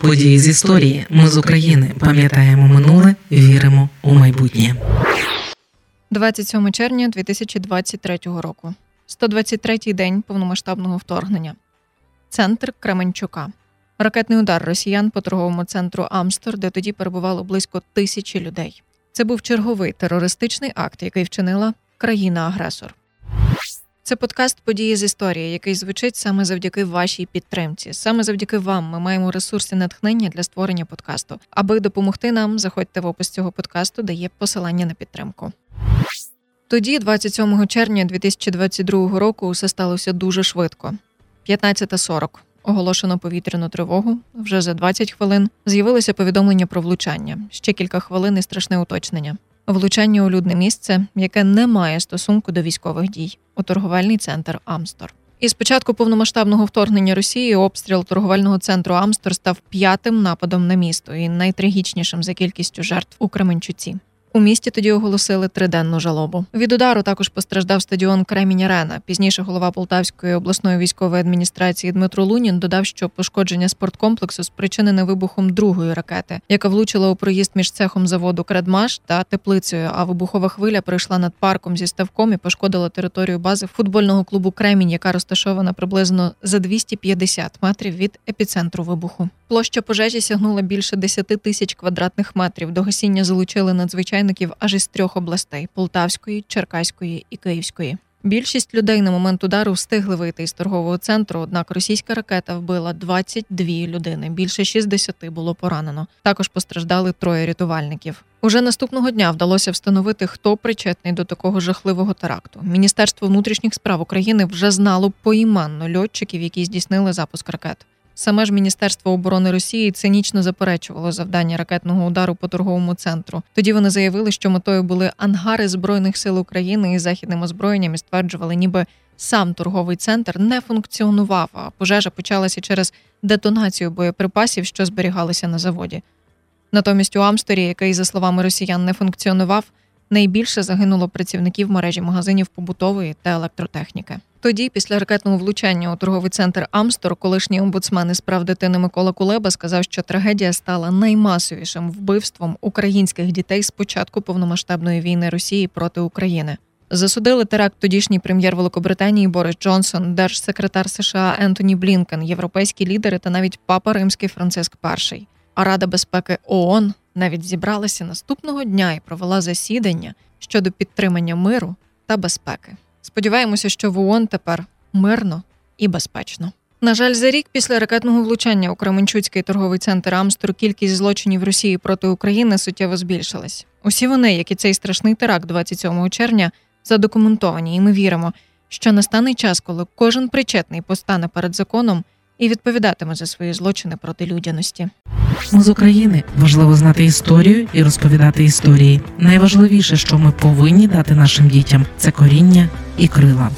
Події з історії. Ми з України пам'ятаємо минуле, віримо у майбутнє. 27 червня 2023 року. 123-й день повномасштабного вторгнення. Центр Кременчука. Ракетний удар росіян по торговому центру Амстор, де тоді перебувало близько тисячі людей. Це був черговий терористичний акт, який вчинила країна-агресор. Це подкаст Події з історії, який звучить саме завдяки вашій підтримці. Саме завдяки вам ми маємо ресурси натхнення для створення подкасту. Аби допомогти нам, заходьте в опис цього подкасту, де є посилання на підтримку. Тоді, 27 червня 2022 року, усе сталося дуже швидко. 15.40. Оголошено повітряну тривогу. Вже за 20 хвилин з'явилося повідомлення про влучання. Ще кілька хвилин і страшне уточнення. Влучання у людне місце, яке не має стосунку до військових дій, у торговельний центр Амстор. І з початку повномасштабного вторгнення Росії обстріл торговельного центру Амстор став п'ятим нападом на місто і найтрагічнішим за кількістю жертв у Кременчуці. У місті тоді оголосили триденну жалобу. Від удару також постраждав стадіон Кремінь Арена. Пізніше голова Полтавської обласної військової адміністрації Дмитро Лунін додав, що пошкодження спорткомплексу спричинене вибухом другої ракети, яка влучила у проїзд між цехом заводу Кредмаш та теплицею. А вибухова хвиля прийшла над парком зі ставком і пошкодила територію бази футбольного клубу Кремінь, яка розташована приблизно за 250 метрів від епіцентру вибуху. Площа пожежі сягнула більше 10 тисяч квадратних метрів. До гасіння залучили надзвичайників аж із трьох областей Полтавської, Черкаської і Київської. Більшість людей на момент удару встигли вийти із торгового центру. Однак російська ракета вбила 22 людини. Більше 60 було поранено. Також постраждали троє рятувальників. Уже наступного дня вдалося встановити, хто причетний до такого жахливого теракту. Міністерство внутрішніх справ України вже знало поіманно льотчиків, які здійснили запуск ракет. Саме ж Міністерство оборони Росії цинічно заперечувало завдання ракетного удару по торговому центру. Тоді вони заявили, що метою були ангари збройних сил України із західним озброєнням і стверджували, ніби сам торговий центр не функціонував. А пожежа почалася через детонацію боєприпасів, що зберігалися на заводі. Натомість у Амсторі, який, за словами росіян, не функціонував, найбільше загинуло працівників мережі магазинів побутової та електротехніки. Тоді, після ракетного влучання у торговий центр Амстор, колишній омбудсмен із прав дитини Микола Кулеба сказав, що трагедія стала наймасовішим вбивством українських дітей з початку повномасштабної війни Росії проти України. Засудили теракт тодішній прем'єр Великобританії Борис Джонсон, держсекретар США Ентоні Блінкен, європейські лідери та навіть папа римський Франциск І. А Рада безпеки ООН навіть зібралася наступного дня і провела засідання щодо підтримання миру та безпеки. Сподіваємося, що в ООН тепер мирно і безпечно. На жаль, за рік після ракетного влучання у Кременчуцький торговий центр Амстор кількість злочинів Росії проти України суттєво збільшилась. Усі вони, як і цей страшний теракт 27 червня, задокументовані, і ми віримо, що настане час, коли кожен причетний постане перед законом і відповідатиме за свої злочини проти людяності. Ми з України важливо знати історію і розповідати історії. Найважливіше, що ми повинні дати нашим дітям, це коріння і крила.